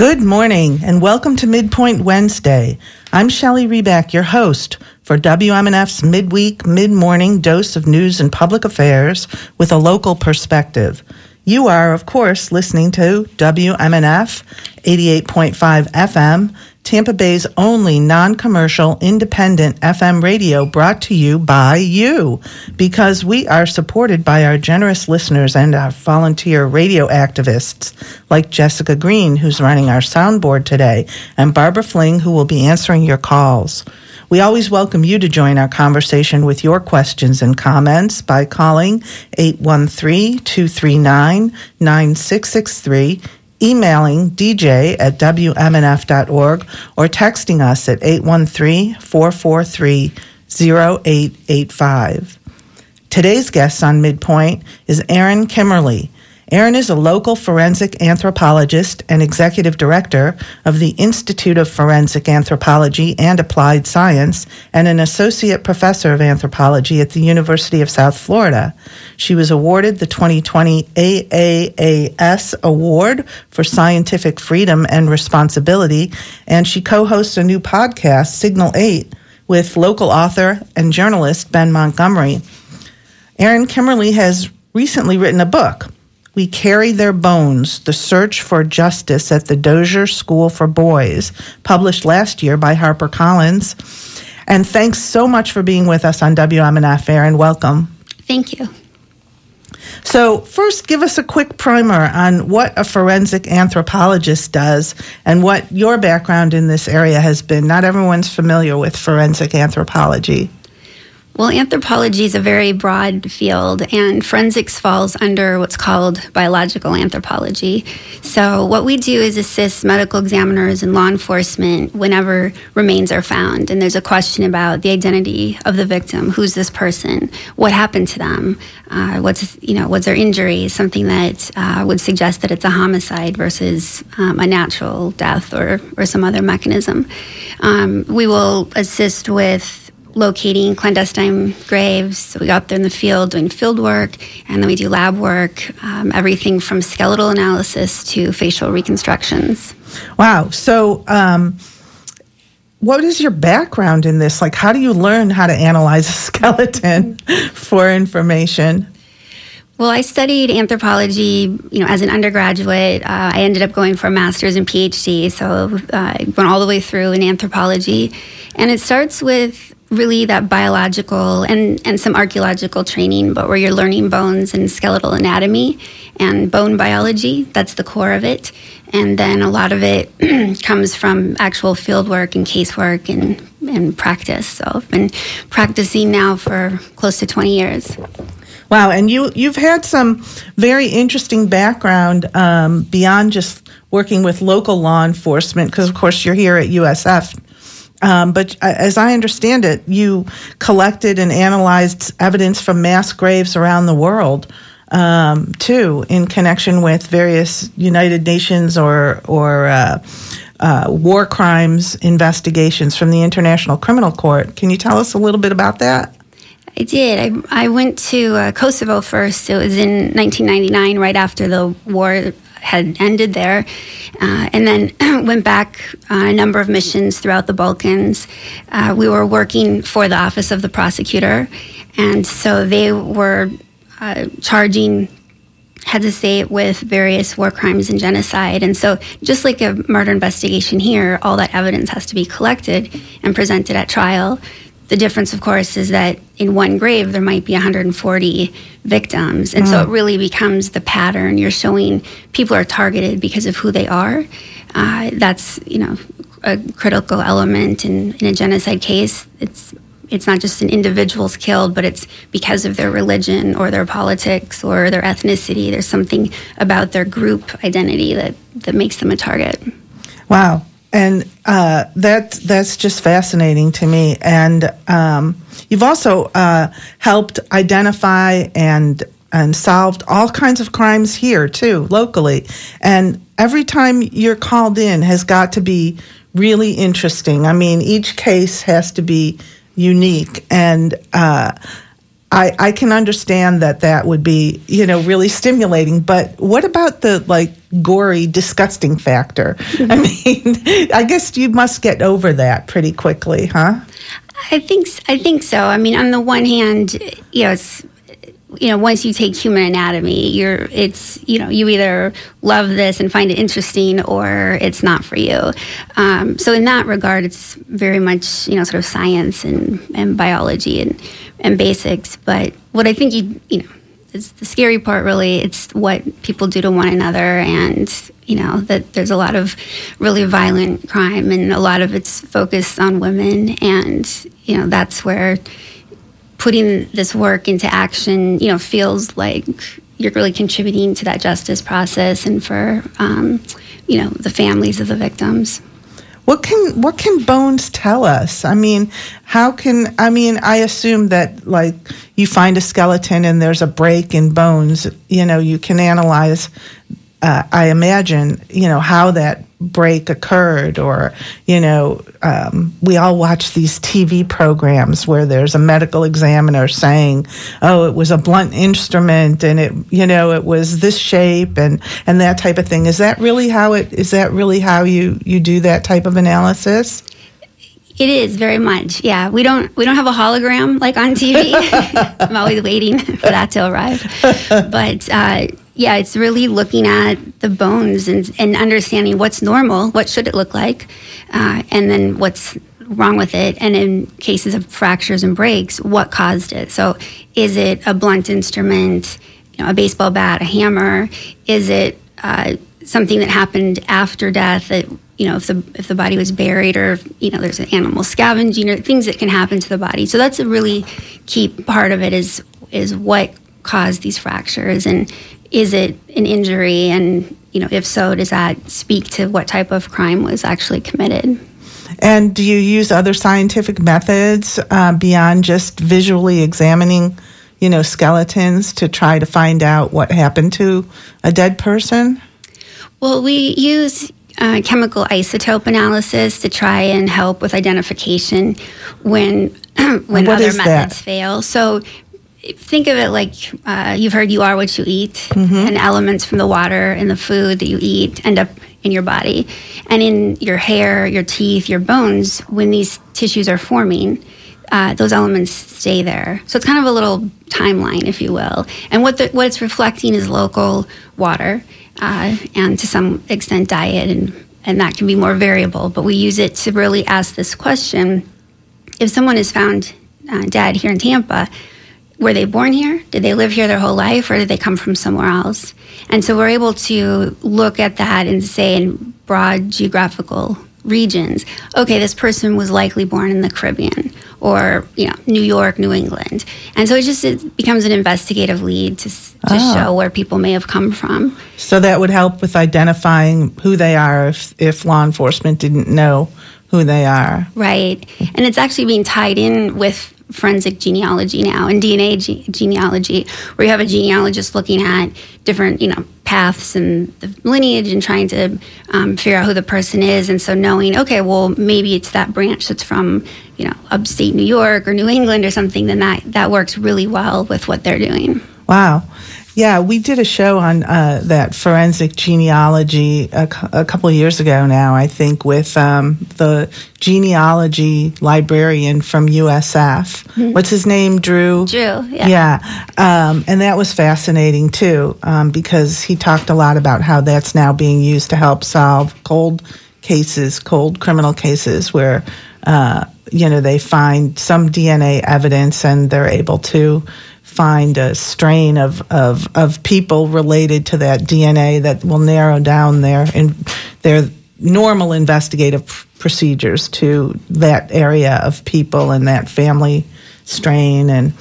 Good morning and welcome to Midpoint Wednesday. I'm Shelley Reback, your host for WMNF's midweek, mid-morning dose of news and public affairs with a local perspective. You are, of course, listening to WMNF 88.5 FM, Tampa Bay's only non commercial independent FM radio brought to you by you because we are supported by our generous listeners and our volunteer radio activists like Jessica Green, who's running our soundboard today, and Barbara Fling, who will be answering your calls. We always welcome you to join our conversation with your questions and comments by calling 813 239 9663 emailing dj at wmnf.org or texting us at 813-443-0885. Today's guest on Midpoint is Erin Kimmerle. Erin is a local forensic anthropologist and executive director of the Institute of Forensic Anthropology and Applied Science and an associate professor of anthropology at the University of South Florida. She was awarded the 2020 AAAS Award for Scientific Freedom and Responsibility, and she co hosts a new podcast, Signal 8, with local author and journalist Ben Montgomery. Erin Kimmerle has recently written a book we Carry Their Bones The Search for Justice at the Dozier School for Boys, published last year by HarperCollins. And thanks so much for being with us on WMNF, Erin. Welcome. Thank you. So, first, give us a quick primer on what a forensic anthropologist does and what your background in this area has been. Not everyone's familiar with forensic anthropology. Well, anthropology is a very broad field, and forensics falls under what's called biological anthropology. So, what we do is assist medical examiners and law enforcement whenever remains are found, and there's a question about the identity of the victim. Who's this person? What happened to them? Uh, what's you know what's their injury? Something that uh, would suggest that it's a homicide versus um, a natural death or or some other mechanism. Um, we will assist with locating clandestine graves. So we go out there in the field doing field work, and then we do lab work, um, everything from skeletal analysis to facial reconstructions. Wow. So, um, what is your background in this? Like, how do you learn how to analyze a skeleton for information? Well, I studied anthropology, you know, as an undergraduate. Uh, I ended up going for a master's and PhD, so uh, I went all the way through in anthropology. And it starts with really that biological and, and some archaeological training, but where you're learning bones and skeletal anatomy and bone biology. That's the core of it. And then a lot of it comes from actual field work and casework and, and practice. So I've been practicing now for close to 20 years. Wow, and you you've had some very interesting background um, beyond just working with local law enforcement, because of course you're here at USF um, but as I understand it, you collected and analyzed evidence from mass graves around the world um, too, in connection with various United Nations or or uh, uh, war crimes investigations from the International Criminal Court. Can you tell us a little bit about that? I did. I, I went to uh, Kosovo first. It was in 1999, right after the war had ended there, uh, and then went back on a number of missions throughout the Balkans. Uh, we were working for the Office of the Prosecutor, and so they were uh, charging heads of state with various war crimes and genocide. And so, just like a murder investigation here, all that evidence has to be collected and presented at trial. The difference, of course, is that in one grave there might be 140 victims, and mm. so it really becomes the pattern. You're showing people are targeted because of who they are. Uh, that's you know a critical element in, in a genocide case. It's it's not just an individual's killed, but it's because of their religion or their politics or their ethnicity. There's something about their group identity that, that makes them a target. Wow and uh, that that's just fascinating to me. And um, you've also uh, helped identify and and solved all kinds of crimes here too, locally. And every time you're called in has got to be really interesting. I mean, each case has to be unique and. Uh, I, I can understand that that would be you know really stimulating but what about the like gory disgusting factor i mean i guess you must get over that pretty quickly huh I think I think so. I mean, on the one hand, you know, it's you know, once you take human anatomy, you're it's you know you either love this and find it interesting or it's not for you. Um, so in that regard, it's very much you know sort of science and, and biology and and basics. But what I think you you know is the scary part really it's what people do to one another and you know that there's a lot of really violent crime and a lot of it's focused on women and you know that's where putting this work into action, you know, feels like you're really contributing to that justice process and for, um, you know, the families of the victims. What can what can bones tell us? I mean, how can I mean? I assume that like you find a skeleton and there's a break in bones. You know, you can analyze. Uh, I imagine you know how that break occurred or you know um, we all watch these tv programs where there's a medical examiner saying oh it was a blunt instrument and it you know it was this shape and and that type of thing is that really how it is that really how you you do that type of analysis it is very much, yeah. We don't we don't have a hologram like on TV. I'm always waiting for that to arrive. But uh, yeah, it's really looking at the bones and, and understanding what's normal, what should it look like, uh, and then what's wrong with it. And in cases of fractures and breaks, what caused it? So, is it a blunt instrument, you know, a baseball bat, a hammer? Is it uh, something that happened after death that you know if the if the body was buried or you know there's an animal scavenging or things that can happen to the body so that's a really key part of it is is what caused these fractures and is it an injury and you know if so does that speak to what type of crime was actually committed and do you use other scientific methods uh, beyond just visually examining you know skeletons to try to find out what happened to a dead person well we use uh, chemical isotope analysis to try and help with identification when when other methods that? fail. So think of it like uh, you've heard you are what you eat, mm-hmm. and elements from the water and the food that you eat end up in your body, and in your hair, your teeth, your bones. When these tissues are forming. Uh, those elements stay there. So it's kind of a little timeline, if you will. And what the, what it's reflecting is local water uh, and to some extent diet, and, and that can be more variable. But we use it to really ask this question if someone is found uh, dead here in Tampa, were they born here? Did they live here their whole life, or did they come from somewhere else? And so we're able to look at that and say in broad geographical regions, okay, this person was likely born in the Caribbean or you know New York, New England, and so it just it becomes an investigative lead to to oh. show where people may have come from. So that would help with identifying who they are if if law enforcement didn't know who they are. Right, and it's actually being tied in with forensic genealogy now and DNA ge- genealogy, where you have a genealogist looking at different, you know, paths and the lineage and trying to um, figure out who the person is. And so knowing, okay, well, maybe it's that branch that's from, you know, upstate New York or New England or something, then that, that works really well with what they're doing. Wow. Yeah, we did a show on uh, that forensic genealogy a, a couple of years ago now, I think, with um, the genealogy librarian from USF. Mm-hmm. What's his name? Drew? Drew, yeah. Yeah. Um, and that was fascinating too, um, because he talked a lot about how that's now being used to help solve cold cases, cold criminal cases where. Uh, you know, they find some DNA evidence and they're able to find a strain of, of, of people related to that DNA that will narrow down their in, their normal investigative procedures to that area of people and that family strain. And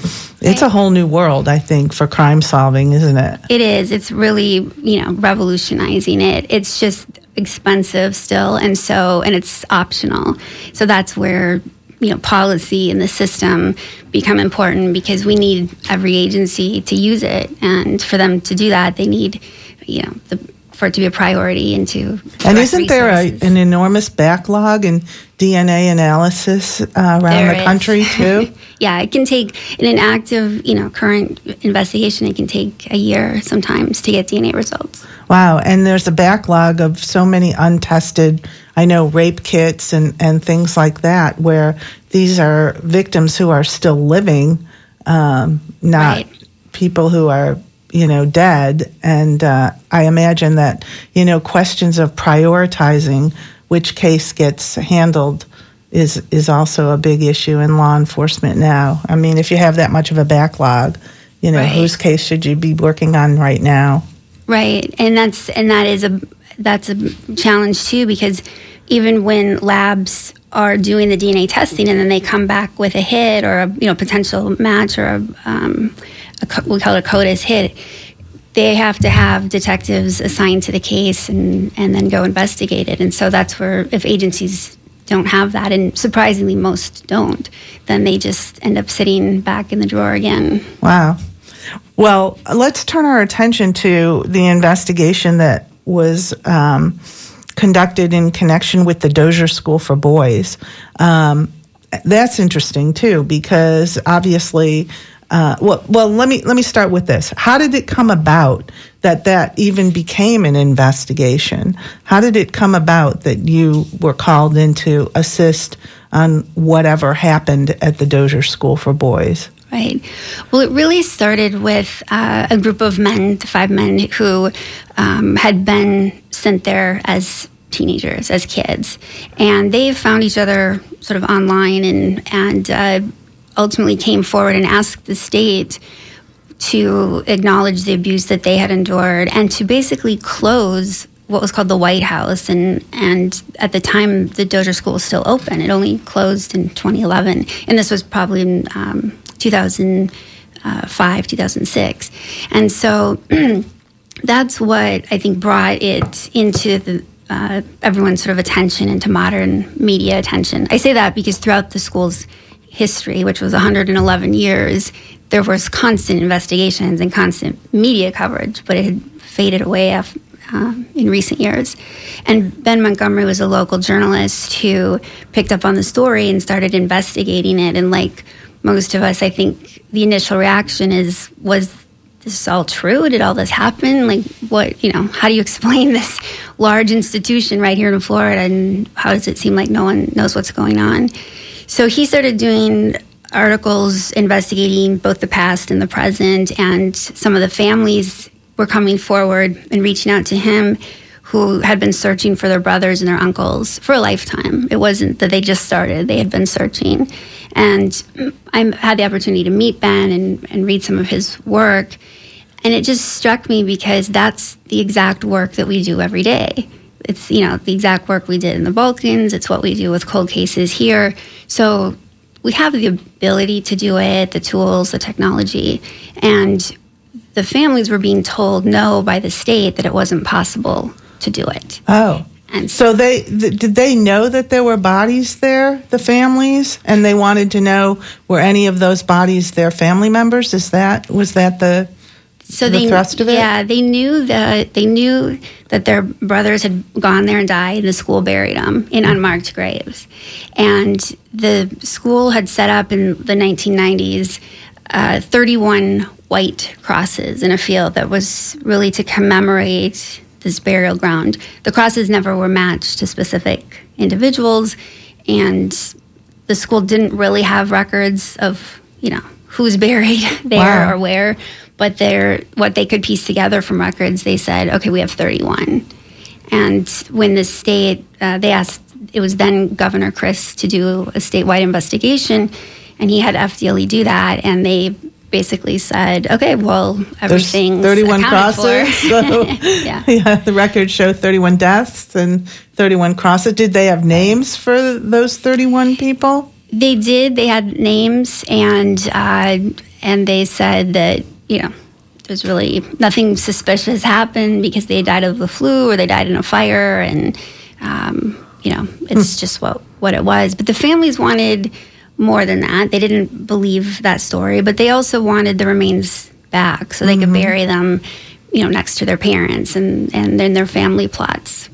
it's a whole new world i think for crime solving isn't it? It is. It's really you know revolutionizing it. It's just expensive still and so and it's optional. So that's where you know policy and the system become important because we need every agency to use it and for them to do that they need you know the for it to be a priority into. And isn't there a, an enormous backlog in DNA analysis uh, around There the is. country too? Yeah, it can take in an active, you know, current investigation. It can take a year sometimes to get DNA results. wow, and there's a backlog of so many untested, I know, rape kits and, and things like that, where these are victims who are still living, um, not Right. people who are, you know, dead. And uh, I imagine that, you know, questions of prioritizing which case gets handled is is also a big issue in law enforcement now. I mean, if you have that much of a backlog, you know, Right. whose case should you be working on right now? Right, and that's and that is a that's a challenge too because even when labs are doing the DNA testing and then they come back with a hit or a you know potential match or a, um, a co- we call it a CODIS hit, they have to have detectives assigned to the case and and then go investigate it. And so that's where if agencies don't have that, and surprisingly most don't, then they just end up sitting back in the drawer again. Wow. Well, let's turn our attention to the investigation that was um, conducted in connection with the Dozier School for Boys. Um, that's interesting too, because obviously, uh, well, well, let me let me start with this. How did it come about that that even became an investigation? How did it come about that you were called in to assist on whatever happened at the Dozier School for Boys? Right. Well, it really started with uh, a group of men, five men, who um, had been sent there as teenagers, as kids, and they found each other sort of online and and uh, ultimately came forward and asked the state to acknowledge the abuse that they had endured and to basically close what was called the White House. And, and at the time, the Dozier School was still open. It only closed in 2011. And this was probably in um, 2005, 2006. And so that's what I think brought it into the uh, everyone's sort of attention into modern media attention. I say that because throughout the school's history, which was 111 years, there was constant investigations and constant media coverage, but it had faded away um, in recent years. And Ben Montgomery was a local journalist who picked up on the story and started investigating it. And like most of us, I think the initial reaction is, was this all true? Did all this happen? Like, what, you know, how do you explain this large institution right here in Florida? And how does it seem like no one knows what's going on? So he started doing articles investigating both the past and the present, and some of the families were coming forward and reaching out to him who had been searching for their brothers and their uncles for a lifetime. It wasn't that they just started, they had been searching. And I had the opportunity to meet Ben and, and read some of his work. And it just struck me because that's the exact work that we do every day. It's, you know, the exact work we did in the Balkans. It's what we do with cold cases here. So we have the ability to do it, the tools, the technology. And the families were being told no by the state that it wasn't possible to do it. Oh. And So they th- did they know that there were bodies there, the families, and they wanted to know were any of those bodies their family members? Is that was that the so the they thrust of it? yeah they knew that they knew that their brothers had gone there and died and the school buried them in unmarked graves and the school had set up in the 1990s uh, 31 white crosses in a field that was really to commemorate this burial ground the crosses never were matched to specific individuals and the school didn't really have records of you know who's buried there Wow. or where but they're what they could piece together from records they said okay we have 31 and when the state uh, they asked it was then governor Crist to do a statewide investigation and he had fdle do that and they basically said okay well there's everything's 31 accounted for. crosses? So yeah yeah, the records show 31 deaths and 31 crosses. Did they have names for those 31 people? They did. They had names, and uh, and they said that you know there's really nothing suspicious happened because they died of the flu or they died in a fire, and um, you know it's just what what it was. But the families wanted more than that. They didn't believe that story, but they also wanted the remains back so they could mm-hmm. bury them you know, next to their parents and, and then their family plots.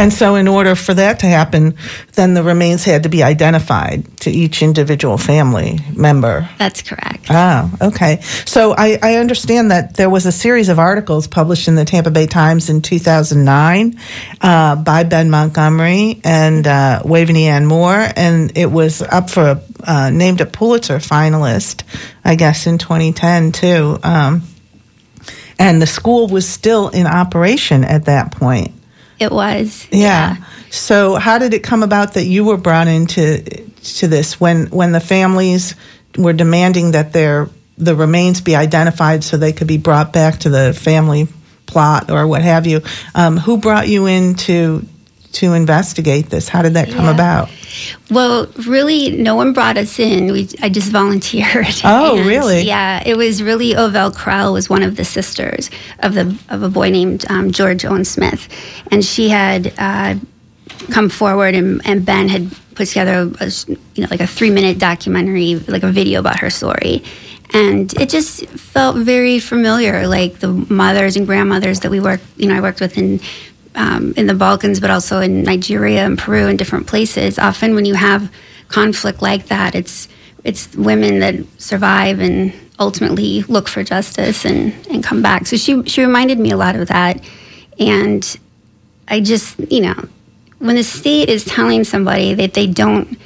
And so, in order for that to happen, then the remains had to be identified to each individual family member. That's correct. Ah, okay. So, I, I understand that there was a series of articles published in the Tampa Bay Times in 2009 uh, by Ben Montgomery and uh, Waveney Ann Moore, and it was up for uh, named a Pulitzer finalist, I guess, in 2010 too. Um, and the school was still in operation at that point. It was. Yeah. yeah. So how did it come about that you were brought into to this when when the families were demanding that their the remains be identified so they could be brought back to the family plot or what have you? Um, who brought you in to to investigate this? How did that come yeah. about? Well, really, no one brought us in. We, I just volunteered. Oh, and, really? Yeah, it was really Ovell Krell was one of the sisters of the of a boy named um, George Owen Smith, and she had uh, come forward, and, and, Ben had put together a, you know like a three minute documentary, like a video about her story. And it just felt very familiar, like the mothers and grandmothers that we worked, you know, I worked with in um, in the Balkans, but also in Nigeria and Peru and different places. Often, when you have conflict like that, it's it's women that survive and ultimately look for justice and, and come back. So she she reminded me a lot of that, and I just you know when the state is telling somebody that they don't,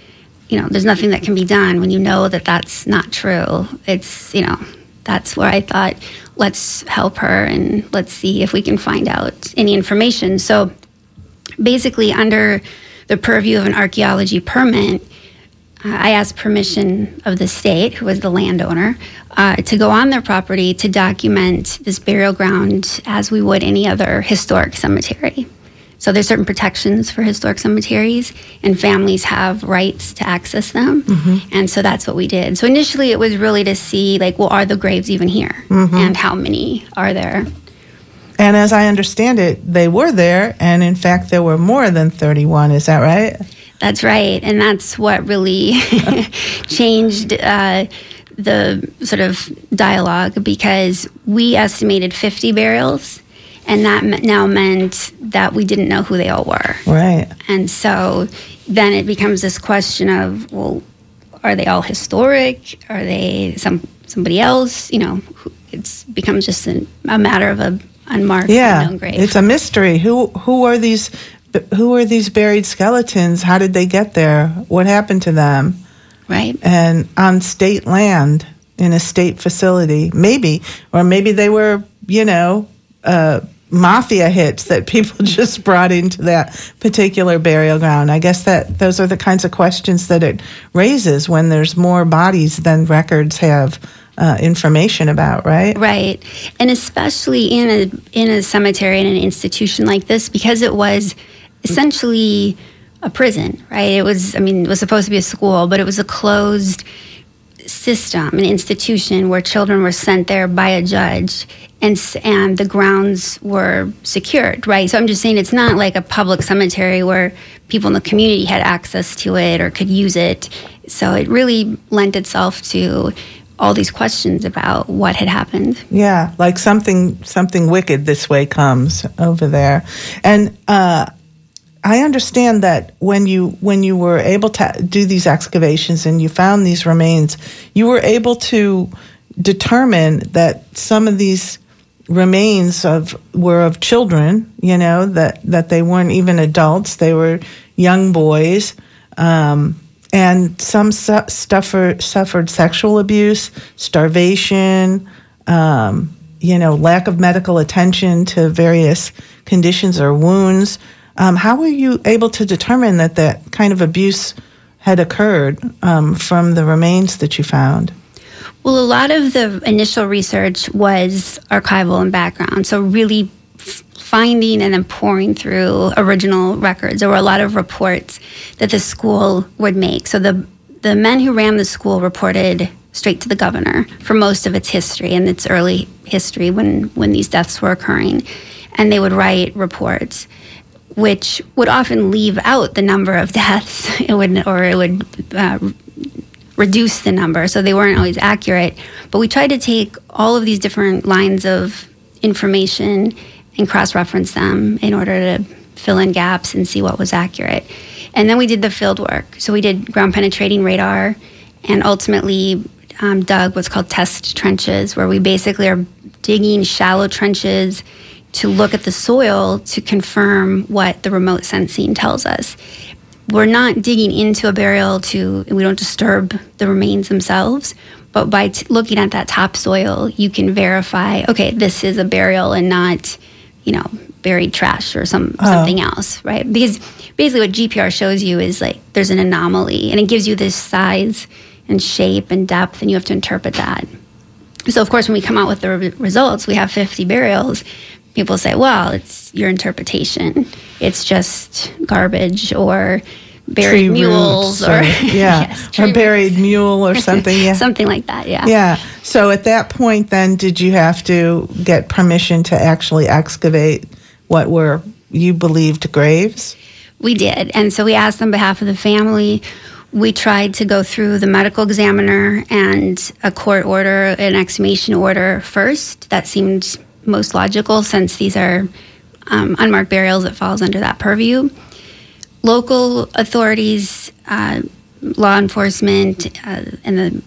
you know, there's nothing that can be done when you know that that's not true. It's you know that's where I thought let's help her and let's see if we can find out any information. So basically, under the purview of an archaeology permit, uh, I asked permission of the state, who was the landowner, uh, to go on their property to document this burial ground as we would any other historic cemetery. So there's certain protections for historic cemeteries, and families have rights to access them. Mm-hmm. And so that's what we did. So initially, it was really to see, like, well, are the graves even here, mm-hmm. and how many are there? And as I understand it, they were there, and in fact, there were more than 31. Is that right? That's right, and that's what really changed. Uh, the sort of dialogue because we estimated 50 burials and that now meant that we didn't know who they all were. Right. And so then it becomes this question of, well, are they all historic? Are they some somebody else? You know, it's becomes just a, a matter of a unmarked yeah, unknown grave. It's a mystery. Who who are these? Who are these buried skeletons? How did they get there? What happened to them? Right. And on state land in a state facility, maybe, or maybe they were, you know, uh, mafia hits that people just brought into that particular burial ground. I guess that those are the kinds of questions that it raises when there's more bodies than records have uh, information about, right? Right, and especially in a in a cemetery in an institution like this because it was essentially a prison, right? It was, I mean, it was supposed to be a school, but it was a closed system, an institution where children were sent there by a judge and and the grounds were secured, right? So I'm just saying it's not like a public cemetery where people in the community had access to it or could use it. So it really lent itself to all these questions about what had happened. Yeah, like something something wicked this way comes over there, and. Uh, I understand that when you when you were able to do these excavations and you found these remains, you were able to determine that some of these remains of were of children, you know, that, that they weren't even adults, they were young boys. Um, and some su- suffered, suffered sexual abuse, starvation, um, you know, lack of medical attention to various conditions or wounds. Um, how were you able to determine that that kind of abuse had occurred um, from the remains that you found? Well, a lot of the initial research was archival and background. So, really finding and then pouring through original records. There were a lot of reports that the school would make. So, the, the men who ran the school reported straight to the governor for most of its history and its early history when, when these deaths were occurring. And they would write reports which would often leave out the number of deaths. It would, or it would uh, reduce the number, so they weren't always accurate. But we tried to take all of these different lines of information and cross reference them in order to fill in gaps and see what was accurate. And then we did the field work. So we did ground penetrating radar and ultimately um, dug what's called test trenches, where we basically are digging shallow trenches to look at the soil to confirm what the remote sensing tells us. We're not digging into a burial to, we don't disturb the remains themselves, but by t- looking at that topsoil, you can verify, okay, this is a burial and not, you know, buried trash or some oh. something else, right? Because basically what GPR shows you is like there's an anomaly and it gives you this size and shape and depth and you have to interpret that. So of course when we come out with the re- results, we have 50 burials people say, well, it's your interpretation. It's just garbage or buried Tree mules or, or yeah, yes, or buried roots. mule or something. Yeah, something like that. Yeah. Yeah. So at that point, then, did you have to get permission to actually excavate what were you believed graves? We did, and so we asked on behalf of the family. We tried to go through the medical examiner and a court order, an exhumation order first. That seemed most logical since these are um, unmarked burials that falls under that purview. Local authorities, uh, law enforcement, uh, and the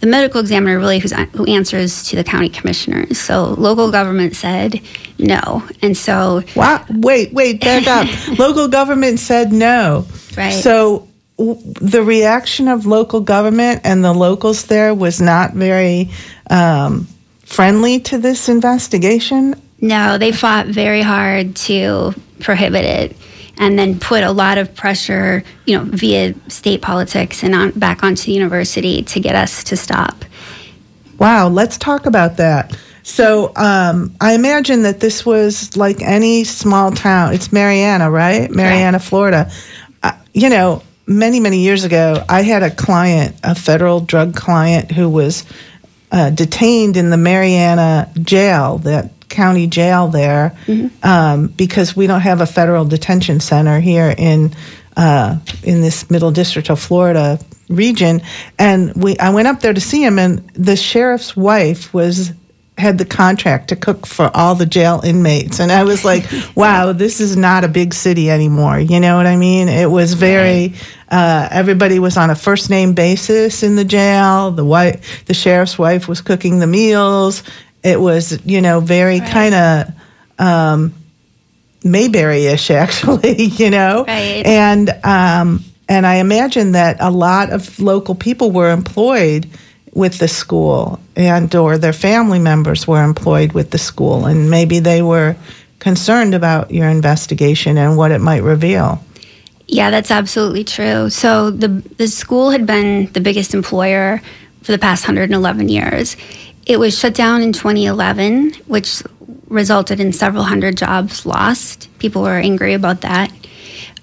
the medical examiner really who's, who answers to the county commissioners. So local government said no, and so wow, wait, wait, back up. local government said no. Right. So the reaction of local government and the locals there was not very um, friendly to this investigation? No, they fought very hard to prohibit it and then put a lot of pressure, you know, via state politics and on, back onto the university to get us to stop. Wow, let's talk about that. So um, I imagine that this was like any small town. It's Marianna, right? Marianna, right. Florida. Uh, you know, many, many years ago, I had a client, a federal drug client, who was uh, detained in the Marianna jail, that county jail there, mm-hmm. um, because we don't have a federal detention center here in uh, in this middle district of Florida region. And we, I went up there to see him, and the sheriff's wife was had the contract to cook for all the jail inmates. And I was like, wow, this is not a big city anymore. You know what I mean? It was very, uh, everybody was on a first name basis in the jail. The wife, the sheriff's wife was cooking the meals. It was, you know, very right. kind of, um, Mayberry-ish actually, you know? Right. And, um, and I imagine that a lot of local people were employed with the school and or their family members were employed with the school and maybe they were concerned about your investigation and what it might reveal. Yeah, that's absolutely true. So the the school had been the biggest employer for the past 111 years. It was shut down in 2011, which resulted in several hundred jobs lost. People were angry about that.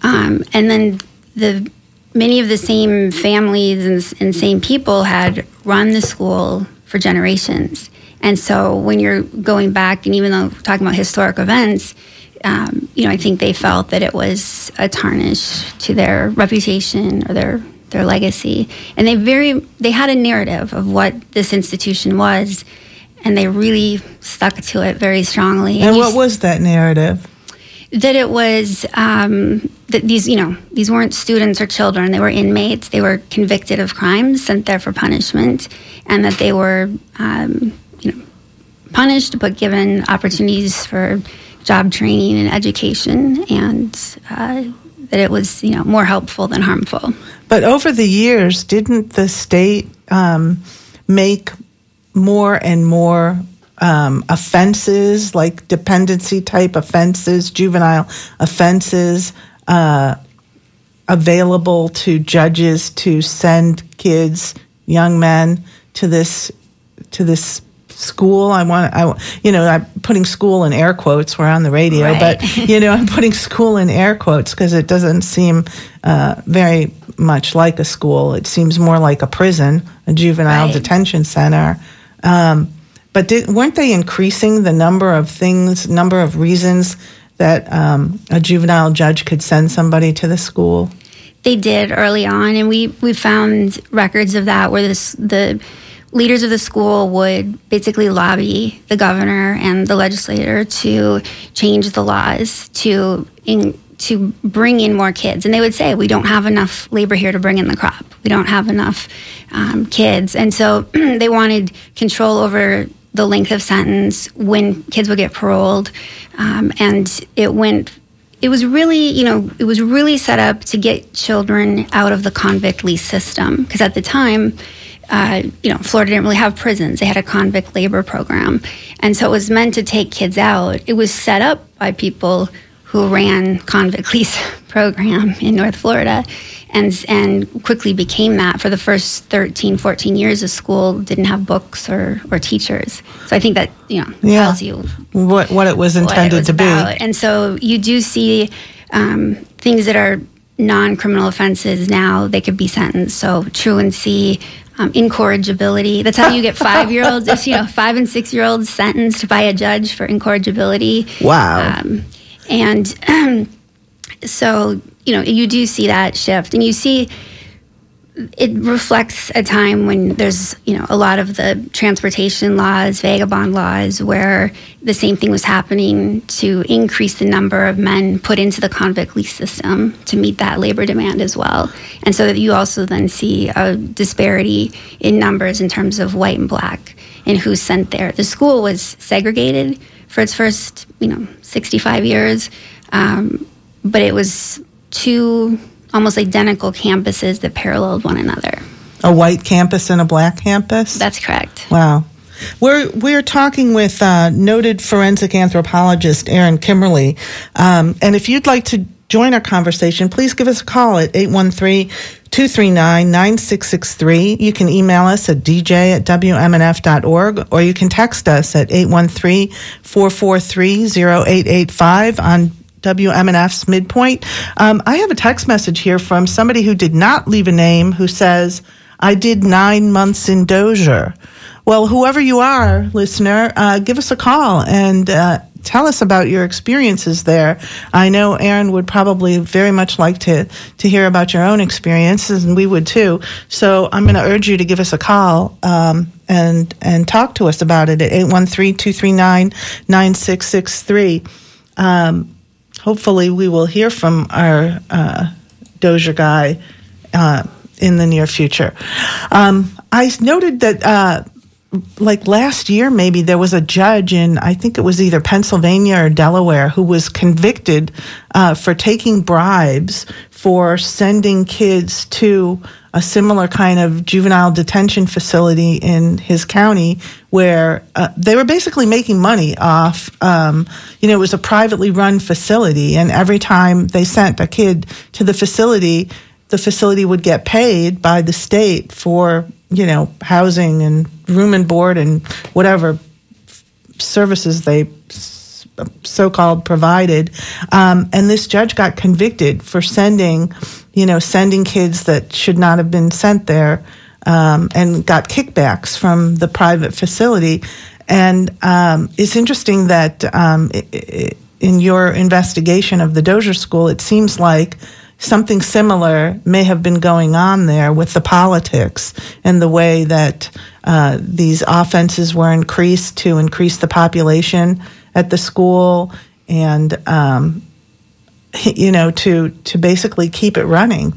Um, and then the many of the same families and, and same people had run the school for generations. And so when you're going back, and even though talking about historic events, um, you know, I think they felt that it was a tarnish to their reputation or their their legacy, and they very they had a narrative of what this institution was, and they really stuck to it very strongly. And, and what was that narrative? That it was um, that these you know these weren't students or children. They were inmates. They were convicted of crimes sent there for punishment and that they were um, you know punished but given opportunities for job training and education and uh, that it was you know more helpful than harmful. But over the years didn't the state um, make more and more um, offenses, like dependency type offenses, juvenile offenses, uh, available to judges to send kids, young men, to this to this school. I want, I, you know, I'm putting school in air quotes. We're on the radio, right. but you know, I'm putting school in air quotes because it doesn't seem uh, very much like a school. It seems more like a prison, a juvenile right. detention center. Um, but did, weren't they increasing the number of things, number of reasons that um, a juvenile judge could send somebody to the school? They did early on, and we we found records of that where this the leaders of the school would basically lobby the governor and the legislator to change the laws to in, to bring in more kids. And they would say, we don't have enough labor here to bring in the crop. We don't have enough um, kids. And so they wanted control over the length of sentence when kids would get paroled. Um, and it went it was really, you know, it was really set up to get children out of the convict lease system because at the time, uh, you know, Florida didn't really have prisons. They had a convict labor program. And so it was meant to take kids out. It was set up by people who ran convict lease program in North Florida and and quickly became that for the first 13 14 years of school didn't have books or, or teachers so i think that you know yeah. tells you what, what it was intended it was to about. be and so you do see um, things that are non-criminal offenses now they could be sentenced so truancy um, incorrigibility. That's how you get five year olds, you know, five and six year olds sentenced by a judge for incorrigibility. Wow. Um, and um, so, you know, you do see that shift, and you see it reflects a time when there's you know a lot of the transportation laws vagabond laws where the same thing was happening to increase the number of men put into the convict lease system to meet that labor demand as well. And so that you also then see a disparity in numbers in terms of white and black and who's sent there. The school was segregated for its first you know 65 years um, but it was two almost identical campuses that paralleled one another. A white campus and a black campus? That's correct. Wow. We're we're talking with uh, noted forensic anthropologist Erin Kimmerle. um, and if you'd like to join our conversation, please give us a call at 813-239-9663. You can email us at dj at wmnf.org, or you can text us at 813-443-0885 on WMNF's midpoint. Um, I have a text message here from somebody who did not leave a name who says, I did nine months in Dozier. Well, whoever you are, listener, uh, give us a call and uh, tell us about your experiences there. I know Erin would probably very much like to, to hear about your own experiences, and we would too. So I'm going to urge you to give us a call um, and, and talk to us about it at 813 239 9663. Um, hopefully we will hear from our uh, Dozier guy uh, in the near future. Um, I noted that. Uh, like last year, maybe there was a judge in, I think it was either Pennsylvania or Delaware, who was convicted uh, for taking bribes for sending kids to a similar kind of juvenile detention facility in his county where uh, they were basically making money off, um, you know, it was a privately run facility. And every time they sent a kid to the facility, the facility would get paid by the state for, you know, housing and room and board and whatever services they so-called provided. Um, and this judge got convicted for sending you know, sending kids that should not have been sent there um, and got kickbacks from the private facility. And um, it's interesting that um, in your investigation of the Dozier School, it seems like something similar may have been going on there with the politics and the way that uh, these offenses were increased to increase the population at the school and um, you know, to to basically keep it running.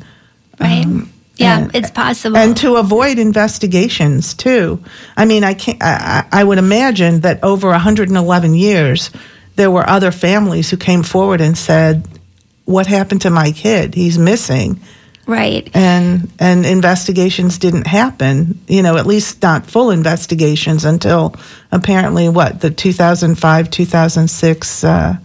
Right. Um, yeah, and, it's possible. And to avoid investigations too. I mean, I can't. I, I would imagine that over 111 years, there were other families who came forward and said, "What happened to my kid? He's missing." Right. And and investigations didn't happen. You know, at least not full investigations until apparently what the 2005 2006. Uh,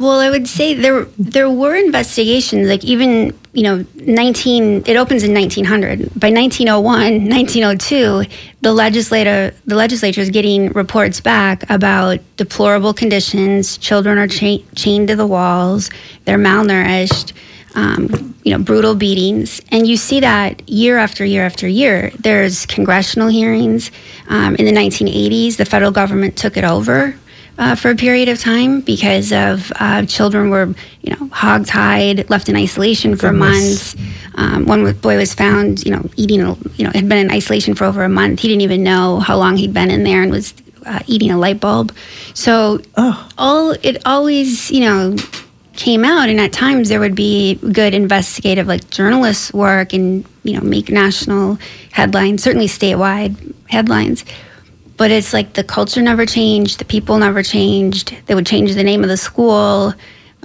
well, I would say there there were investigations, like even you know, nineteen. It opens in nineteen hundred. By 1901, 1902, the legislator the legislature is getting reports back about deplorable conditions. Children are cha- chained to the walls. They're malnourished. Um, you know, brutal beatings, and you see that year after year after year. There's congressional hearings. Um, in the 1980s, the federal government took it over uh, for a period of time because of uh, children were, you know, hogtied, left in isolation for Goodness. months. Um, one boy was found, you know, eating, a- you know, had been in isolation for over a month. He didn't even know how long he'd been in there and was uh, eating a light bulb. So Oh. all it always, you know, came out and at times there would be good investigative like journalist work and you know make national headlines certainly statewide headlines but it's like the culture never changed the people never changed. They would change the name of the school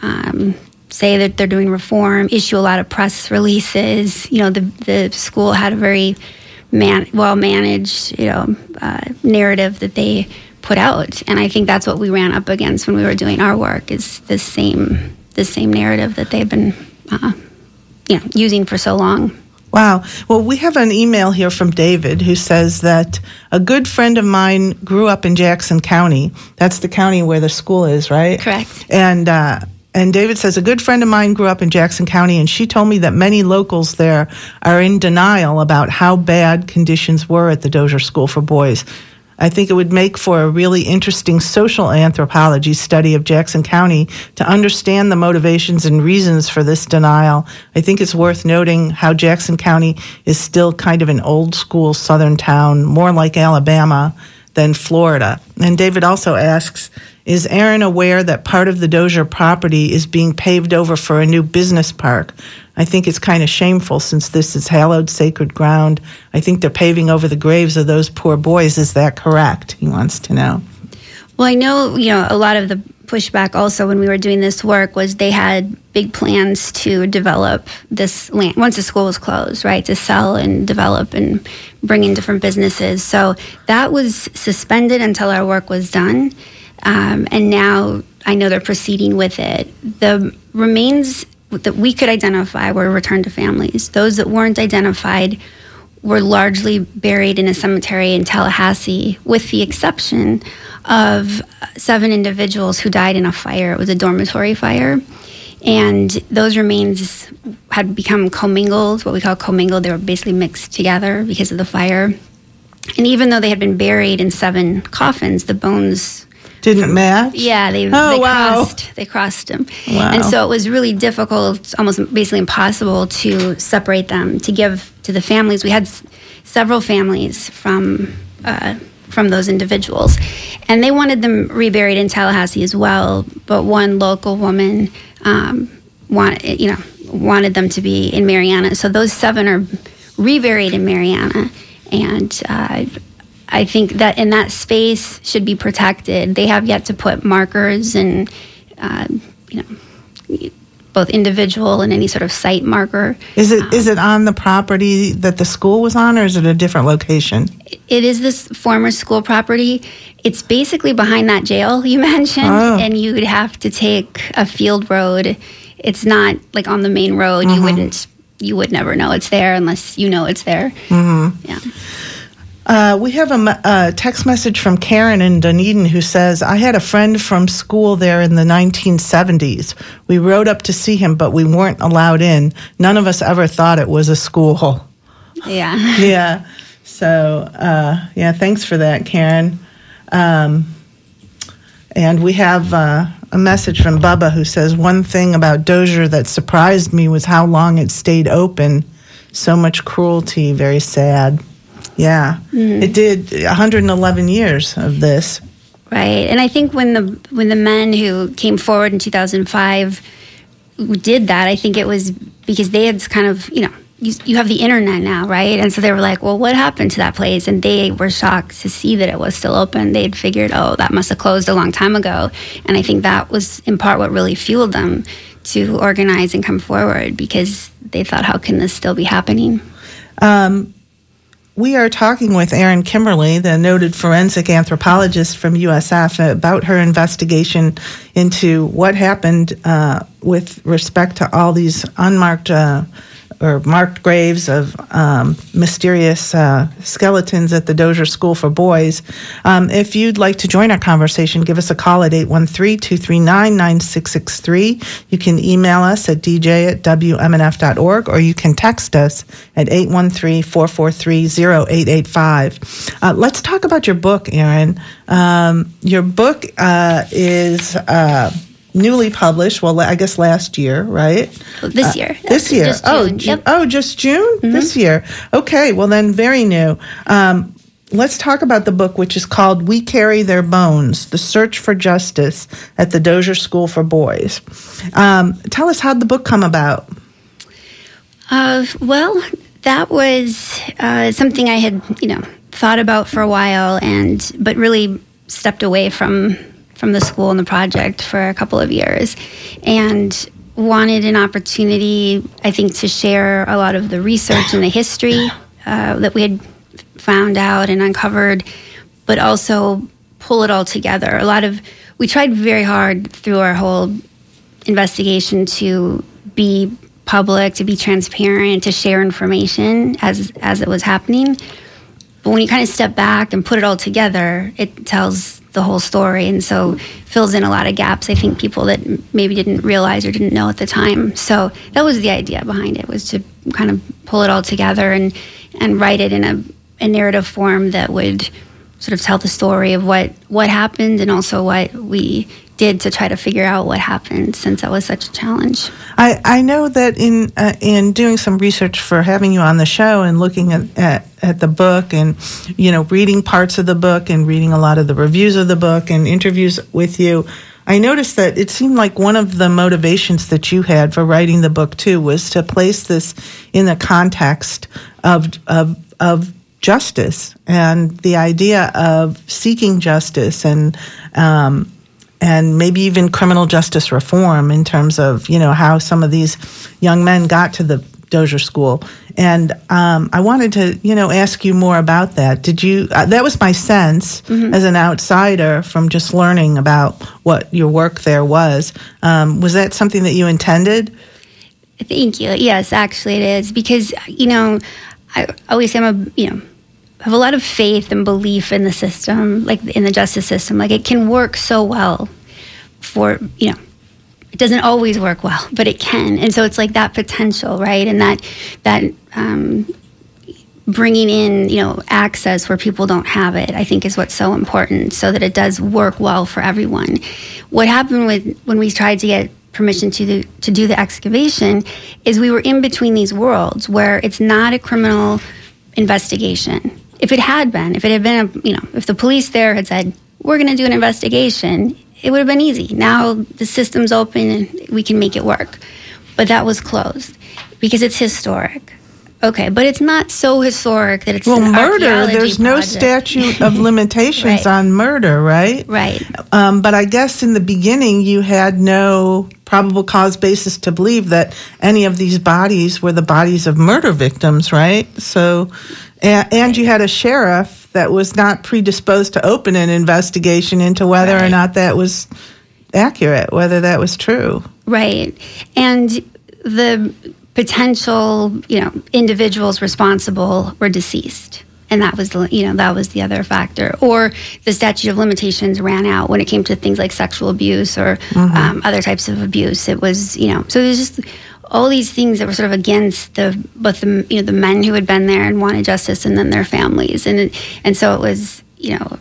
um, say that they're doing reform issue a lot of press releases. You know the, the school had a very man, well managed you know uh, narrative that they put out. And i think that's what we ran up against when we were doing our work is the same the same narrative that they've been uh, you know using for so long Wow. Well, we have an email here from David who says that a good friend of mine grew up in Jackson County. That's the county where the school is, right? Correct. And uh, and David says a good friend of mine grew up in Jackson County, and she told me that many locals there are in denial about how bad conditions were at the Dozier School for Boys. I think it would make for a really interesting social anthropology study of Jackson County to understand the motivations and reasons for this denial. I think it's worth noting how Jackson County is still kind of an old school southern town, more like Alabama than Florida. And David also asks Is Erin aware that part of the Dozier property is being paved over for a new business park? I think it's kind of shameful since this is hallowed sacred ground. I think they're paving over the graves of those poor boys. Is that correct? He wants to know. Well, I know, you know, a lot of the pushback also when we were doing this work was they had big plans to develop this land once the school was closed, right? To sell and develop and bring in different businesses. So that was suspended until our work was done. Um, and now I know they're proceeding with it. The remains that we could identify were returned to families. Those that weren't identified were largely buried in a cemetery in Tallahassee, with the exception of seven individuals who died in a fire. It was a dormitory fire. And those remains had become commingled, what we call commingled. They were basically mixed together because of the fire. And even though they had been buried in seven coffins, the bones Didn't match? yeah, they, Oh, they wow. crossed. They crossed them, Wow. and so it was really difficult, almost basically impossible, to separate them to give to the families. We had s- several families from uh, from those individuals, and they wanted them reburied in Tallahassee as well. But one local woman, um, want you know, wanted them to be in Marianna. So those seven are reburied in Marianna, and. Uh, I think that in that space should be protected. They have yet to put markers and, uh, you know, both individual and any sort of site marker. Is it is it on the property that the school was on, or is it a different location? It is this former school property. It's basically behind that jail you mentioned, Oh. and you would have to take a field road. It's not like on the main road. You wouldn't. You would never know it's there unless you know it's there. Mm-hmm. Yeah. Uh, we have a, a text message from Karen in Dunedin who says, I had a friend from school there in the 1970s. We rode up to see him, but we weren't allowed in. None of us ever thought it was a school. Yeah. yeah. So, uh, yeah, thanks for that, Karen. Um, and we have uh, a message from Bubba who says, One thing about Dozier that surprised me was how long it stayed open. So much cruelty, very sad. Yeah, hmm. it did 111 years of this. Right, and I think when the when the men who came forward in 2005 did that, I think it was because they had kind of you know you, you have the internet now, right? And so they were like, well, what happened to that place? And they were shocked to see that it was still open. They'd figured, oh, that must have closed a long time ago. And I think that was in part what really fueled them to organize and come forward because they thought, how can this still be happening? Um, We are talking with Erin Kimmerle, the noted forensic anthropologist from USF, about her investigation into what happened uh, with respect to all these unmarked uh, or marked graves of um, mysterious uh, skeletons at the Dozier School for Boys. Um, if you'd like to join our conversation, give us a call at 813 239 9663. You can email us at dj at wmnf.org or you can text us at 813 443 0885. Uh, let's talk about your book, Erin. Um, your book uh, is uh, newly published. Well, I guess last year, right? This year. Uh, this year. Just oh, June. Ju- Yep. oh, just June Mm-hmm. this year. Okay, well then, very new. Um, let's talk about the book, which is called "We Carry Their Bones: The Search for Justice at the Dozier School for Boys." Um, tell us how the book come about. Uh, well, that was uh, something I had, you know, thought about for a while, and but really stepped away from from the school and the project for a couple of years, and wanted an opportunity, I think, to share a lot of the research and the history uh, that we had found out and uncovered, but also pull it all together. A lot of we tried very hard through our whole investigation to be public, to be transparent, to share information as as it was happening. But when you kind of step back and put it all together, it tells the whole story, and so fills in a lot of gaps. I think people that maybe didn't realize or didn't know at the time. So that was the idea behind it was to kind of pull it all together and and write it in a, a narrative form that would sort of tell the story of what what happened and also what we did to try to figure out what happened since that was such a challenge. I, I know that in uh, in doing some research for having you on the show and looking at, at, at the book and you know reading parts of the book and reading a lot of the reviews of the book and interviews with you, I noticed that it seemed like one of the motivations that you had for writing the book too was to place this in the context of of of justice and the idea of seeking justice and um, and maybe even criminal justice reform in terms of you know how some of these young men got to the Dozier School. And um, I wanted to you know ask you more about that. Did you? Uh, that was my sense as an outsider from just learning about what your work there was. Um, was that something that you intended? Thank you. Yes, actually, it is because you know I always say I'm a you know have a lot of faith and belief in the system, like in the justice system. Like it can work so well for you know it doesn't always work well, but it can. And so it's like that potential, right? And that that um, bringing in you know access where people don't have it, I think is what's so important, so that it does work well for everyone. What happened with when we tried to get permission to the, to do the excavation is we were in between these worlds where it's not a criminal investigation. If it had been, if it had been, a, you know, if the police there had said, we're going to do an investigation, it would have been easy. Now the system's open and we can make it work. But that was closed because it's historic. Okay, but it's not so historic that it's Well, murder. There's no statute of limitations Right. on murder, right? Right. Um, but I guess in the beginning, you had no probable cause basis to believe that any of these bodies were the bodies of murder victims, right? So, and, and you had a sheriff that was not predisposed to open an investigation into whether or not that was accurate, whether that was true. Right. And the potential, you know, individuals responsible were deceased. And that was the, you know, that was the other factor. Or the statute of limitations ran out when it came to things like sexual abuse or um, other types of abuse. It was, you know, so there's just all these things that were sort of against the both the you know the men who had been there and wanted justice and then their families and and so it was you know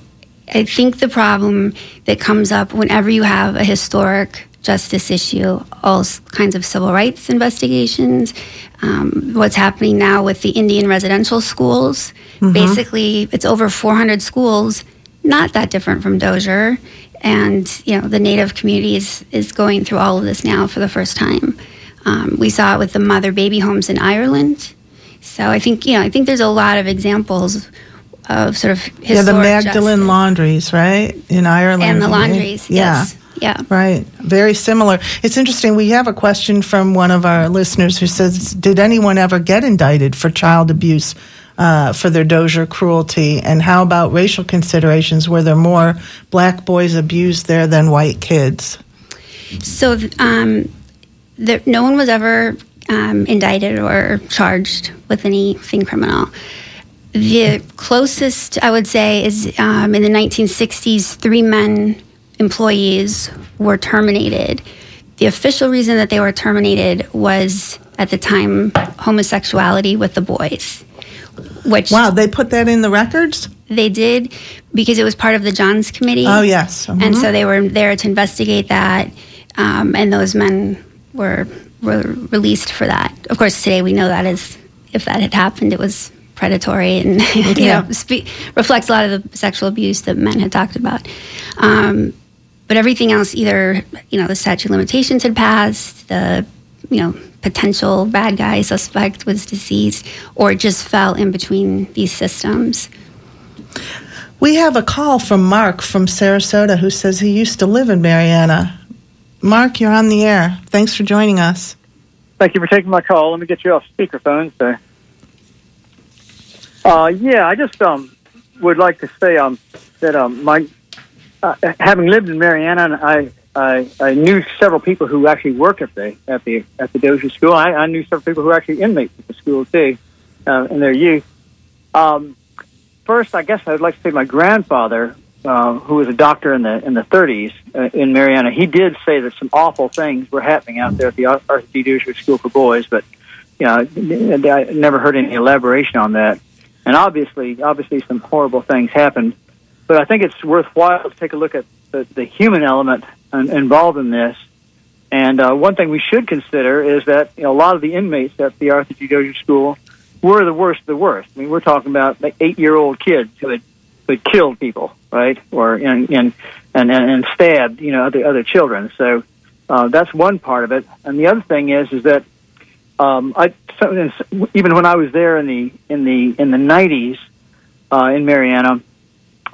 I think the problem that comes up whenever you have a historic justice issue, all kinds of civil rights investigations, um, what's happening now with the Indian residential schools. Basically, it's over 400 schools, not that different from Dozier. And, you know, the Native community is, is going through all of this now for the first time. Um, we saw it with the mother baby homes in Ireland. So I think, you know, I think there's a lot of examples of sort of yeah, the Magdalene justice. laundries, right? In Ireland. and the right? laundries. Yeah. Yes. Yeah. Right. Very similar. It's interesting. We have a question from one of our listeners who says, Did anyone ever get indicted for child abuse uh, for their Dozier cruelty? And how about racial considerations? Were there more black boys abused there than white kids? So um, there, no one was ever um, indicted or charged with anything criminal. The closest I would say is um, in the 1960s, three men employees were terminated. The official reason that they were terminated was at the time homosexuality with the boys. Which wow, they put that in the records. They did because it was part of the Johns Committee. Oh yes, mm-hmm. and so they were there to investigate that, um, and those men were, were released for that. Of course, today we know that is if that had happened, it was predatory and you yeah. know spe- reflects a lot of the sexual abuse that men had talked about. Um, but everything else, either you know the statute limitations had passed, the you know potential bad guy suspect was deceased, or just fell in between these systems. We have a call from Mark from Sarasota who says he used to live in Marianna. Mark, you're on the air. Thanks for joining us. Thank you for taking my call. Let me get you off speakerphone. So, uh, yeah, I just um, would like to say um, that um, my uh, having lived in Marianna, I, I I knew several people who actually worked at the at the at the Dozier School. I, I knew several people who were actually inmates at the school too, uh, in their youth. Um, first, I guess I would like to say my grandfather, uh, who was a doctor in the in the 30s uh, in Marianna, he did say that some awful things were happening out there at the Arthur D. Dozier School for Boys, but you know, I never heard any elaboration on that. And obviously, obviously, some horrible things happened but I think it's worthwhile to take a look at the, the human element involved in this. And uh, one thing we should consider is that you know, a lot of the inmates at the Arthur G. Dozier School were the worst of the worst. I mean, we're talking about like eight-year-old kids who had, who had killed people, right, or and and and, and stabbed, you know, other other children. So uh, that's one part of it. And the other thing is, is that um, I so, even when I was there in the in the in the '90s uh, in Marianna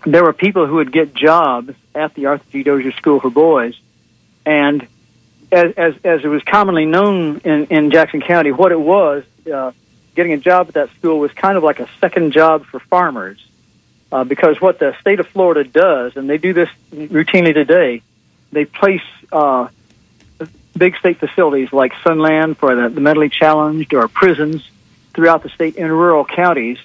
there were people who would get jobs at the Arthur G. Dozier School for Boys, and as as, as it was commonly known in, in Jackson County, what it was, uh, getting a job at that school was kind of like a second job for farmers, uh, because what the state of Florida does, and they do this routinely today, they place uh, big state facilities like Sunland for the, the mentally challenged or prisons throughout the state in rural counties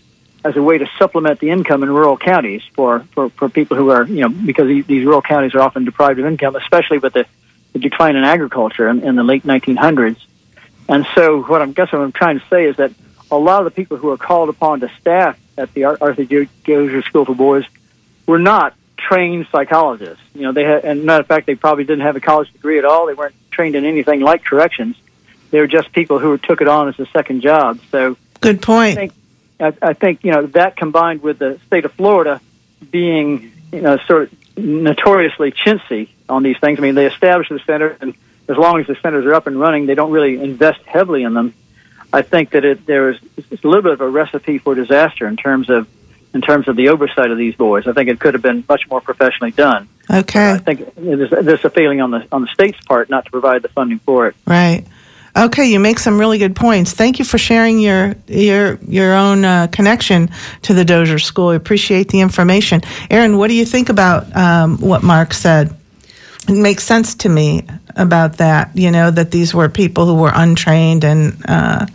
as a way to supplement the income in rural counties for, for, for people who are, you know, because these rural counties are often deprived of income, especially with the, the decline in agriculture in, in the late 1900s. And so, what I'm guessing what I'm trying to say is that a lot of the people who are called upon to staff at the Arthur Dozier School for Boys were not trained psychologists. You know, they had, and matter of fact, they probably didn't have a college degree at all. They weren't trained in anything like corrections. They were just people who took it on as a second job. So, good point. I think, I, I think you know that combined with the state of Florida being you know sort of notoriously chintzy on these things. I mean, they establish the center, and as long as the centers are up and running, they don't really invest heavily in them. I think that it, there is it's a little bit of a recipe for disaster in terms of in terms of the oversight of these boys. I think it could have been much more professionally done. Okay. I think there's, there's a failing on the on the state's part not to provide the funding for it. Right. Okay, you make some really good points. Thank you for sharing your your your own uh, connection to the Dozier School. I appreciate the information. Erin, what do you think about um, what Mark said? It makes sense to me about that. You know that these were people who were untrained and. Uh,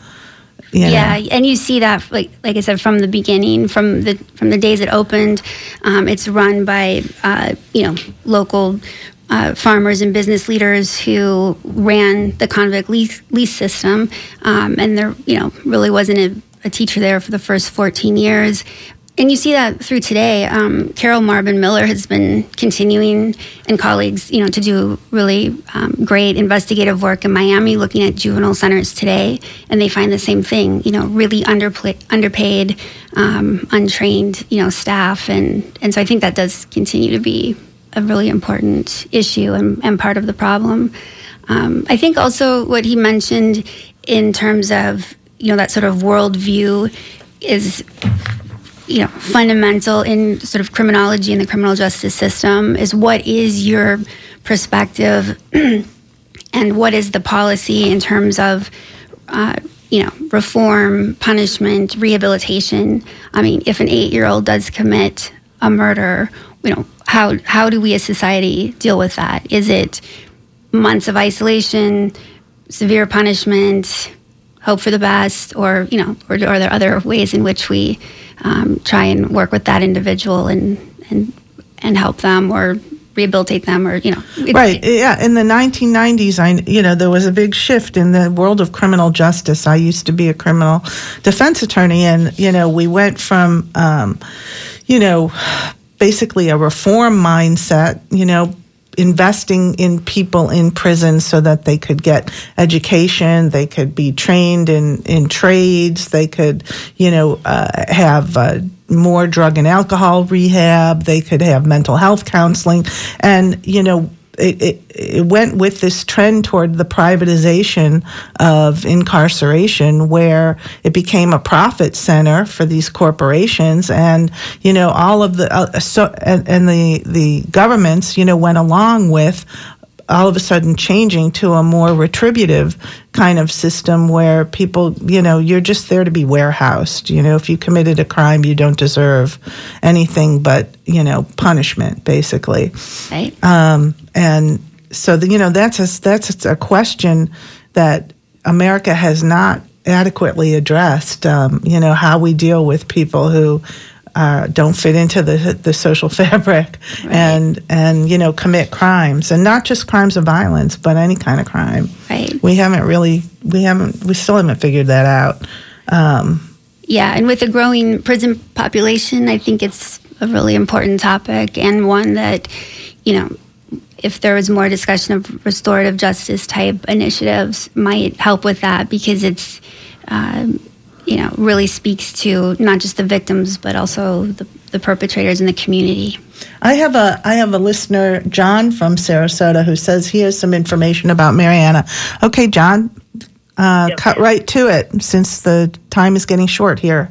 you. Yeah, and you see that, like like I said, from the beginning, from the from the days it opened, um, it's run by uh, you know local uh, farmers and business leaders who ran the convict lease, lease system, um, and there, you know, really wasn't a, a, teacher there for the first 14 years. And you see that through today. Um, Carol Marbin Miller has been continuing, and colleagues, you know, to do really um, great investigative work in Miami, looking at juvenile centers today, and they find the same thing. You know, really underplay, underpaid, um, untrained, you know, staff, and and so I think that does continue to be a really important issue and, and part of the problem. Um, I think also what he mentioned in terms of you know that sort of worldview is you know fundamental in sort of criminology and the criminal justice system is what is your perspective and what is the policy in terms of uh, you know reform punishment rehabilitation i mean if an eight year old does commit a murder you know how how do we as society deal with that? Is it months of isolation, severe punishment, hope for the best, or you know, or, or are there other ways in which we um, try and work with that individual and and and help them or rehabilitate them or you know right. yeah. In the 1990s i you know there was a big shift in the world of criminal justice. I used to be a criminal defense attorney and you know we went from um, you know basically a reform mindset you know investing in people in prison so that they could get education, they could be trained in, in trades, they could, you know, uh, have uh, more drug and alcohol rehab, they could have mental health counseling. And, you know, it, it, went with this trend toward the privatization of incarceration where it became a profit center for these corporations. And you know all of the uh, so and, and the the governments you know went along with all of a sudden changing to a more retributive kind of system where people, you know, you're just there to be warehoused. You know, if you committed a crime, you don't deserve anything but, you know, punishment, basically. Right. Um, and so, the, you know, that's a, that's a question that America has not adequately addressed. Um, you know, how we deal with people who uh, don't fit into the the social fabric right. and and you know commit crimes and not just crimes of violence but any kind of crime. Right. We haven't really we haven't we still haven't figured that out. Um, yeah, and with a growing prison population, I think it's a really important topic and one that you know if there was more discussion of restorative justice type initiatives might help with that because it's um, you know, really speaks to not just the victims but also the, the perpetrators in the community. I have a I have a listener, John from Sarasota, who says he has some information about Marianna. Okay, John, uh, yep. cut right to it since the time is getting short here.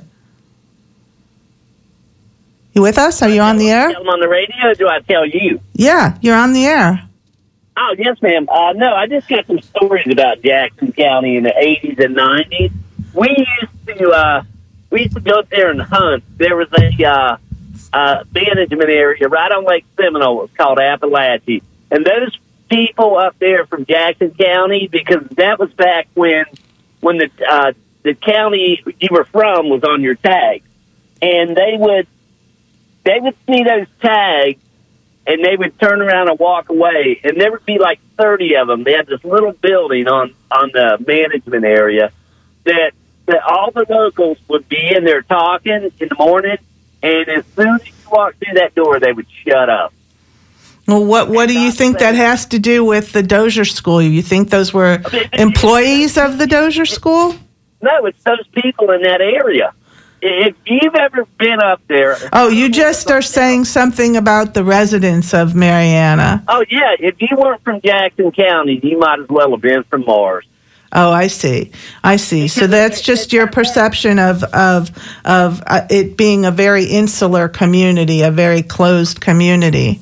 You with us? Are you on the air? I'm on the radio. do I tell you? Yeah, you're on the air. Oh yes, ma'am. Uh, no, I just got some stories about Jackson County in the '80s and '90s we used to uh, we used to go up there and hunt. There was a uh, uh, management area right on Lake Seminole. It was called Apalachee, and those people up there from Jackson County because that was back when when the uh, the county you were from was on your tag, and they would they would see those tags and they would turn around and walk away. And there would be like thirty of them. They had this little building on on the management area that that all the locals would be in there talking in the morning, and as soon as you walked through that door, they would shut up. Well, what what do you think that has to do with the Dozier School? You think those were employees of the Dozier School? No, it's those people in that area. If you've ever been up there, oh, you just are saying something about the residents of Marianna. Oh yeah, if you weren't from Jackson County, you might as well have been from Mars. Oh, I see. I see. So that's just your perception of of of uh, it being a very insular community, a very closed community.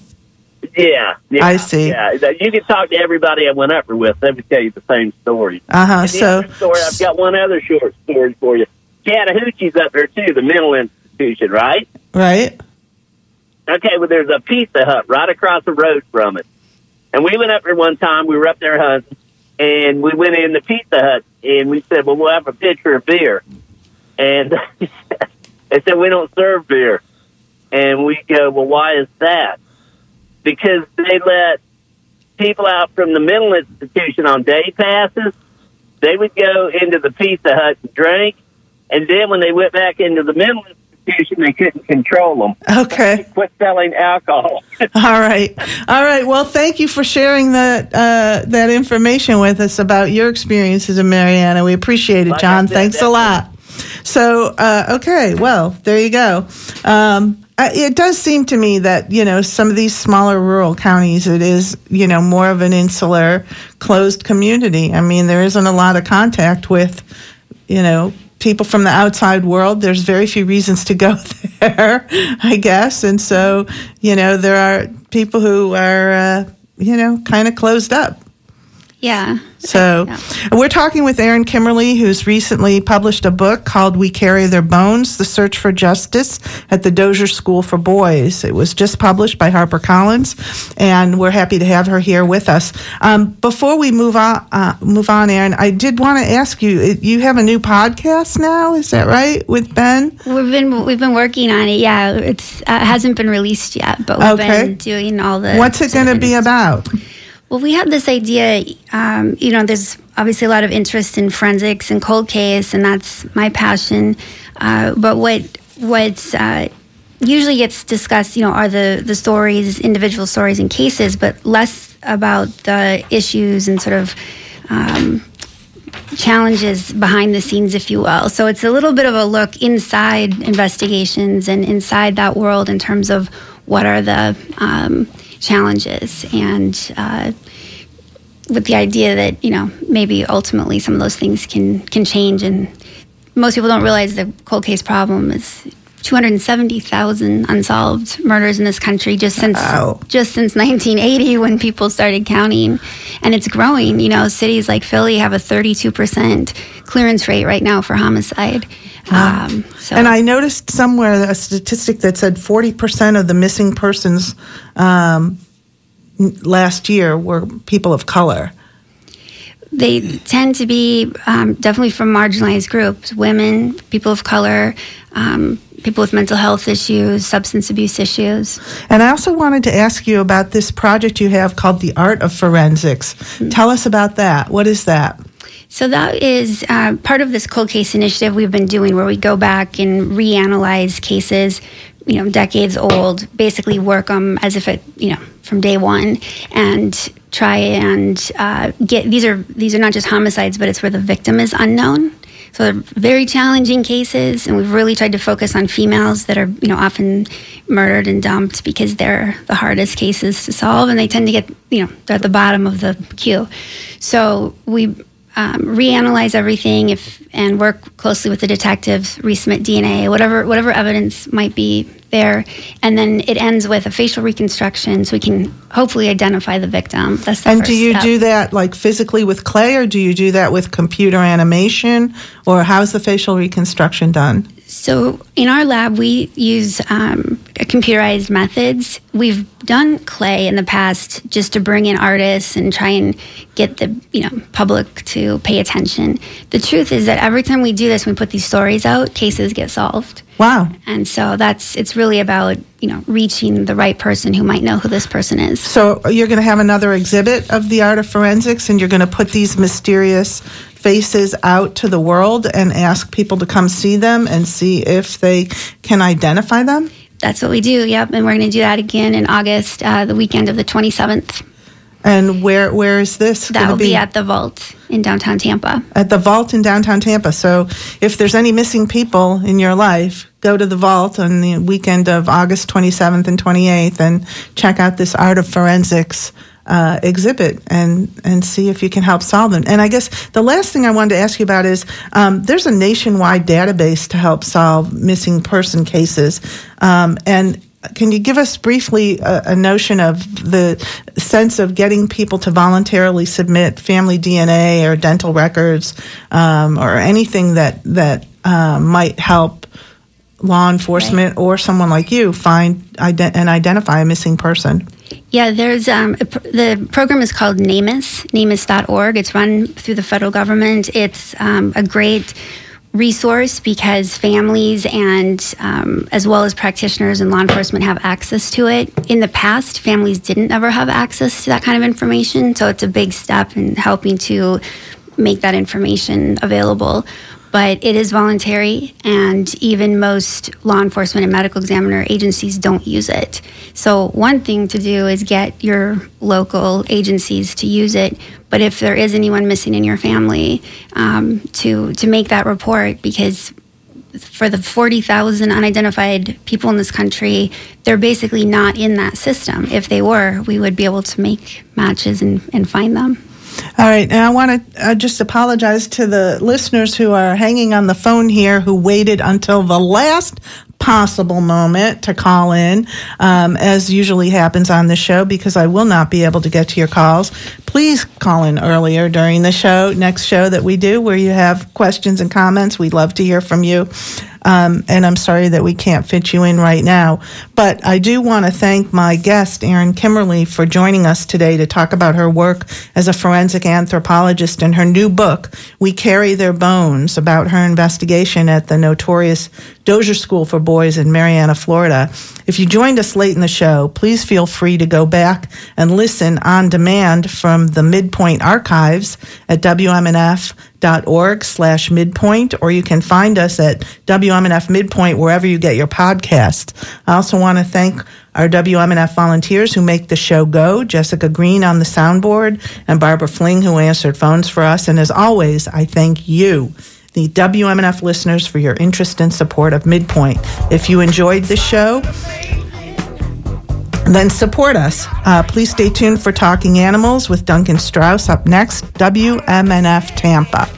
Yeah, yeah, I see. Yeah, you can talk to everybody I went up there with; they would tell you the same story. Uh huh. So, story. I've got one other short story for you. Chattahoochee's up there too, the mental institution, right? Right. Okay. Well, there's a Pizza Hut right across the road from it, and we went up there one time. We were up there hunting and we went in the Pizza Hut and we said, "Well, we'll have a pitcher of beer," and they said, "We don't serve beer," and we go, "Well, why is that?" Because they let people out from the mental institution on day passes. They would go into the Pizza Hut and drink, and then when they went back into the mental they couldn't control them. Okay. quit selling alcohol. All right. All right. Well, thank you for sharing that uh, that information with us about your experiences in Marianna. We appreciate it, like John. Said, Thanks a lot. So, uh, okay. Well, there you go. Um, it does seem to me that you know some of these smaller rural counties it is you know more of an insular closed community i mean there isn't a lot of contact with you know people from the outside world, there's very few reasons to go there, I guess. And so, you know, there are people who are, uh, you know, kind of closed up. Yeah. So Yeah. we're talking with Erin Kimmerle, who's recently published a book called We Carry Their Bones, The Search for Justice at the Dozier School for Boys. It was just published by HarperCollins, and we're happy to have her here with us. Um, before we move on, uh, move on, Erin, I did want to ask you, you have a new podcast now, is that right, with Ben? We've been we've been working on it. Yeah, It uh, hasn't been released yet, but we've Okay. been doing all the. What's it going to be about? Well, we had this idea. Um, you know, there's obviously a lot of interest in forensics and cold case, and that's my passion. Uh, but what what uh, usually gets discussed, you know, are the the stories, individual stories and cases, but less about the issues and sort of. Um, challenges behind the scenes, if you will. So it's a little bit of a look inside investigations and inside that world in terms of what are the um, challenges and. Uh, with the idea that you know maybe ultimately some of those things can can change, and most people don't realize the cold case problem is 270,000 unsolved murders in this country just since Wow. just since 1980 when people started counting, and it's growing. You know, cities like Philly have a 32 percent clearance rate right now for homicide. Um, so And I noticed somewhere a statistic that said 40% of the missing persons um, last year were people of color. they tend to be um, definitely from marginalized groups women people of color um, people with mental health issues substance abuse issues And I also wanted to ask you about this project you have called The Art of Forensics. Tell us about that. What is that? so that is uh, part of this cold case initiative we've been doing where we go back and reanalyze cases you know decades old basically work them as if it you know from day one and try and uh, get these are these are not just homicides but it's where the victim is unknown so they're very challenging cases and we've really tried to focus on females that are you know often murdered and dumped because they're the hardest cases to solve and they tend to get you know they're at the bottom of the queue. So we um, reanalyze everything if and work closely with the detectives, resubmit DNA, whatever whatever evidence might be there, and then it ends with a facial reconstruction, so we can hopefully identify the victim. That's the And do you step. do that like physically with clay or do you do that with computer animation or how's the facial reconstruction done? So in our lab, we use um, computerized methods. We've done clay in the past just to bring in artists and try and get the you know public to pay attention. The truth is that every time we do this, we put these stories out, cases get solved. Wow. And so that's it's really about you know reaching the right person who might know who this person is. So you're going to have another exhibit of the art of forensics and you're going to put these mysterious faces out to the world and ask people to come see them and see if they can identify them? That's what we do. Yep, and we're going to do that again in August, uh, the weekend of the 27th. And where where is this That will to be at the Vault in downtown Tampa. at the vault in downtown Tampa. So if there's any missing people in your life, go to the vault on the weekend of August 27th and 28th and check out this art of forensics uh, exhibit and and see if you can help solve them. And I guess the last thing I wanted to ask you about is um, there's a nationwide database to help solve missing person cases, um, and can you give us briefly a, a notion of the sense of getting people to voluntarily submit family DNA or dental records um, or anything that that uh, might help law enforcement or someone like you find ident- and identify a missing person? Yeah, there's um, the program is called NAMUS, NAMUS.org. It's run through the federal government. It's um, a great resource because families and um, as well as practitioners and law enforcement have access to it. In the past, families didn't ever have access to that kind of information, so it's a big step in helping to make that information available. But it is voluntary, and even most law enforcement and medical examiner agencies don't use it. So, one thing to do is get your local agencies to use it. But if there is anyone missing in your family, um, to to make that report because for the 40,000 unidentified people in this country, they're basically not in that system. If they were, we would be able to make matches and, and find them. All right, and I want to uh, just apologize to the listeners who are hanging on the phone here who waited until the last possible moment to call in, um, as usually happens on the show, because I will not be able to get to your calls, please call in earlier during the show, next show that we do, where you have questions and comments. We'd love to hear from you. Um, and I'm sorry that we can't fit you in right now. But I do want to thank my guest, Erin Kimmerle, for joining us today to talk about her work as a forensic anthropologist and her new book, We Carry Their Bones, about her investigation at the notorious Dozier School for Boys in Marianna, Florida. If you joined us late in the show, please feel free to go back and listen on demand from the Midpoint archives at WMNF.org slash midpoint, or you can find us at WMNF Midpoint wherever you get your podcasts. I also want to thank our WMNF volunteers who make the show go, Jessica Green on the soundboard, and Barbara Fling who answered phones for us. And as always, I thank you the WMNF listeners for your interest and support of Midpoint. If you enjoyed the show, then support us. Uh, please stay tuned for Talking Animals with Duncan Strauss up next, WMNF Tampa.